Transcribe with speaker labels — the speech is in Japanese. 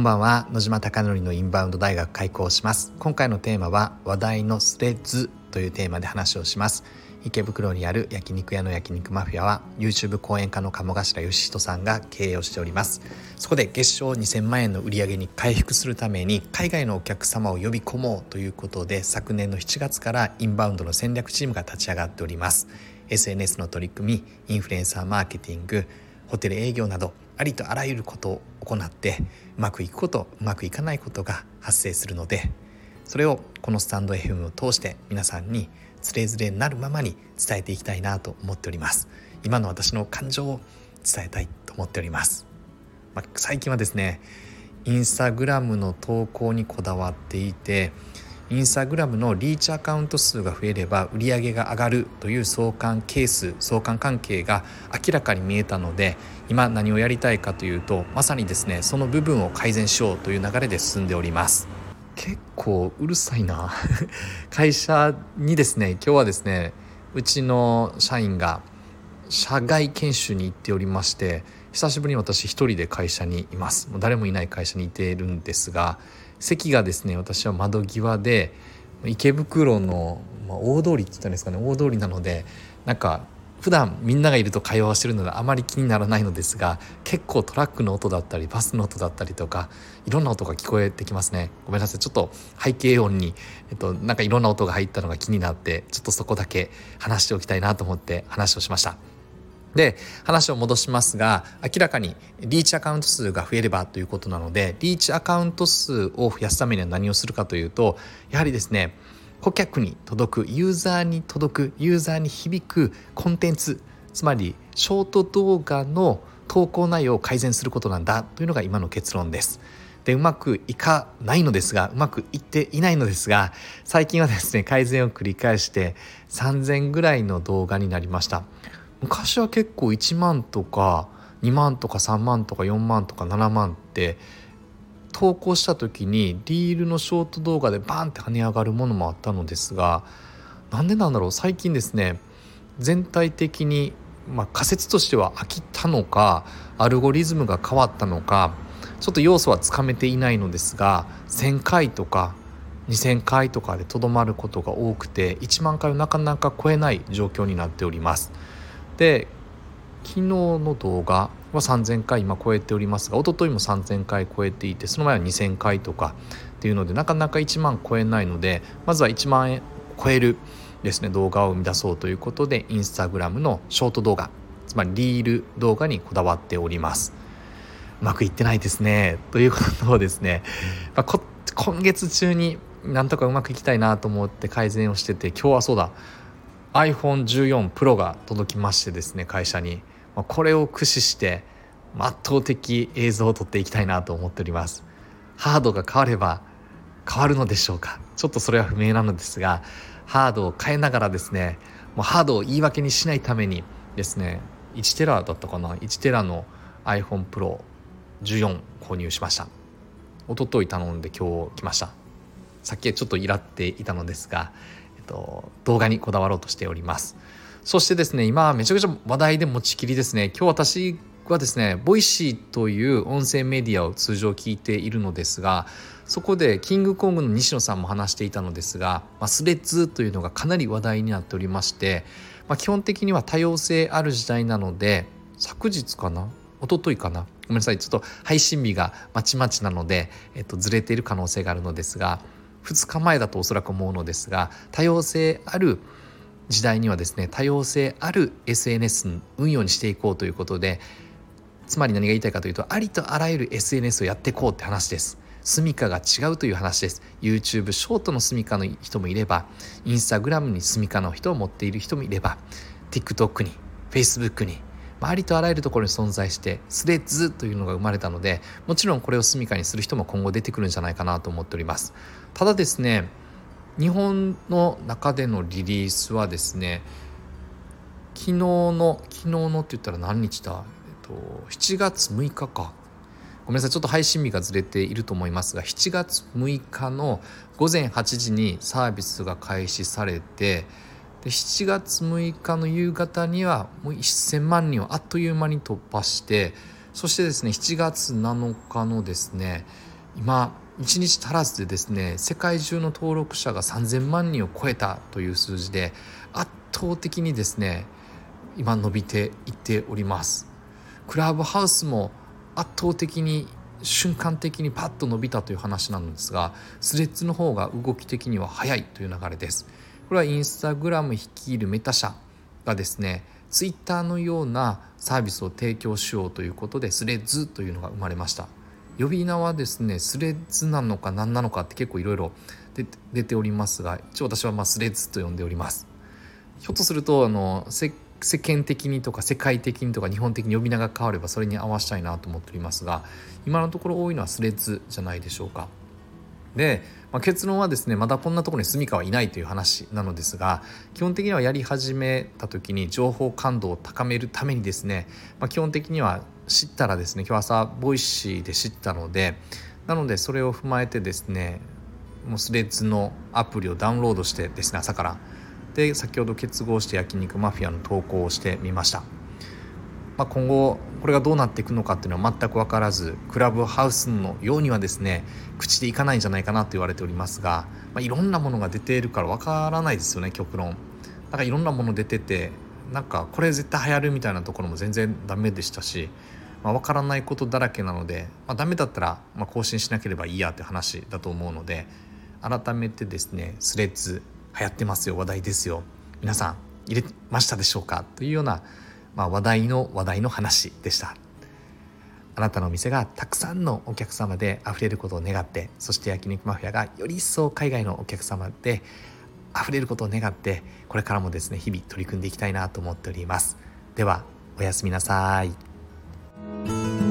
Speaker 1: んばんは。野島貴則のインバウンド大学開校します。今回のテーマは話題のスレッズというテーマで話をします。池袋にある焼肉屋の焼肉マフィアは YouTube 講演家の鴨頭義人さんが経営をしております。そこで月賞2000万円の売り上げに回復するために海外のお客様を呼び込もうということで昨年の7月からインバウンドの戦略チームが立ち上がっております。SNS の取り組みインフルエンサーマーケティングホテル営業などありとあらゆることを行ってうまくいくことうまくいかないことが発生するのでそれをこのスタンド FM を通して皆さんにつれづれになるままに伝えていきたいなと思っております。今の私の感情を伝えたいと思っております、まあ、最近はですねインスタグラムの投稿にこだわっていてインスタグラムのリーチアカウント数が増えれば売り上げが上がるという相関係数相関関係が明らかに見えたので今何をやりたいかというとまさにですねその部分を改善しようという流れで進んでおります。結構うるさいな。会社にですね今日はですねうちの社員が社外研修に行っておりまして久しぶりに私一人で会社にいます。もう誰もいない会社にいているんですが席がですね私は窓際で池袋の、まあ、大通りって言ったんですかね大通りなのでなんか普段みんながいると会話をしてるのであまり気にならないのですが結構トラックの音だったりバスの音だったりとかいろんな音が聞こえてきますねごめんなさいちょっと背景音に、えっと、なんかいろんな音が入ったのが気になってちょっとそこだけ話しておきたいなと思って話をしました。で話を戻しますが明らかにリーチアカウント数が増えればということなのでリーチアカウント数を増やすためには何をするかというとやはりですね顧客に届くユーザーに届くユーザーに響くコンテンツつまりショート動画の投稿内容を改善することなんだというのが今の結論です。でうまくいかないのですがうまくいっていないのですが最近はですね改善を繰り返して3000ぐらいの動画になりました。昔は結構1万とか2万とか3万とか4万とか7万って投稿した時にリールのショート動画でバンって跳ね上がるものもあったのですがなんでなんだろう最近ですね全体的に、まあ、仮説としては飽きたのかアルゴリズムが変わったのかちょっと要素はつかめていないのですが1,000回とか2,000回とかでとどまることが多くて1万回をなかなか超えない状況になっております。で昨日の動画は3,000回今超えておりますが一昨日も3,000回超えていてその前は2,000回とかっていうのでなかなか1万超えないのでまずは1万円超えるですね動画を生み出そうということでインスタグラムのショート動画つまりリール動画にこだわっております。うまくいってないですねということをですね、まあ、今月中になんとかうまくいきたいなと思って改善をしてて今日はそうだ iPhone14 Pro が届きましてですね会社に。これを駆使して圧倒的映像を撮っていきたいなと思っております。ハードが変われば変わるのでしょうか。ちょっとそれは不明なのですがハードを変えながらですねもうハードを言い訳にしないためにですね1テラだったかな？1テラの iPhone Pro 14購入しました。一昨日頼んで今日来ました。さっきちょっとイラっていたのですがと、動画にこだわろうとしております。そしてですね、今めちゃくちゃ話題で持ちきりですね。今日私はですね、 Voicy という音声メディアを通常聞いているのですが、そこでキングコングの西野さんも話していたのですが、まあ、 Threads というのがかなり話題になっておりまして、まあ、基本的には多様性ある時代なので、昨日かな？一昨日かな？ごめんなさい。ちょっと配信日がまちまちなので、えっと、ずれている可能性があるのですが、2日前だとおそらく思うのですが多様性ある時代にはですね多様性ある SNS 運用にしていこうということでつまり何が言いたいかというとありとあらゆる SNS をやっていこうって話です。住処が違うという話です。YouTube ショートの住処の人もいれば Instagram に住処の人を持っている人もいれば TikTok に Facebook にありとあらゆるところに存在してスレッズというのが生まれたのでもちろんこれを住処にする人も今後出てくるんじゃないかなと思っております。ただですね日本の中でのリリースはですね昨日の昨日のって言ったら何日だ、えっと、7月6日か。ごめんなさいちょっと配信日がずれていると思いますが7月6日の午前8時にサービスが開始されてで7月6日の夕方にはもう1000万人をあっという間に突破してそしてですね7月7日のですね今1日足らずでですね世界中の登録者が3,000万人を超えたという数字で圧倒的にですね今伸びていっております。クラブハウスも圧倒的に瞬間的にパッと伸びたという話なんですがスレッズの方が動き的には早いという流れです。これはインスタグラム率いるメタ社がですねツイッターのようなサービスを提供しようということでスレッズというのが生まれました。呼び名はですねスレッズなのか何なのかって結構いろいろ出ておりますが一応私はまスレッズと呼んでおります。ひょっとするとあの世間的にとか世界的にとか日本的に呼び名が変わればそれに合わしたいなと思っておりますが今のところ多いのはスレッズじゃないでしょうか。で、まあ、結論はですねまだこんなところに住みかはいないという話なのですが基本的にはやり始めた時に情報感度を高めるためにですね、まあ、基本的には知ったらですね今日朝 Voicy で知ったのでなのでそれを踏まえてですねもう Threads のアプリをダウンロードしてですね朝から。で先ほど結合して焼肉マフィアの投稿をしてみました、まあ、今後これがどうなっていくのかっていうのは全く分からずクラブハウスのようにはですね口でいかないんじゃないかなと言われておりますが、まあ、いろんなものが出ているから分からないですよね極論。なんかいろんなもの出ててなんかこれ絶対流行るみたいなところも全然ダメでしたしまあ、分からないことだらけなので、まあ、ダメだったら、ま、更新しなければいいやって話だと思うので改めてですねスレッズ流行ってますよ話題ですよ。皆さん入れましたでしょうか？というような、まあ、話題の話題の話でした。あなたのお店がたくさんのお客様で溢れることを願ってそして焼肉マフィアがより一層海外のお客様で溢れることを願ってこれからもですね日々取り組んでいきたいなと思っております。ではおやすみなさい。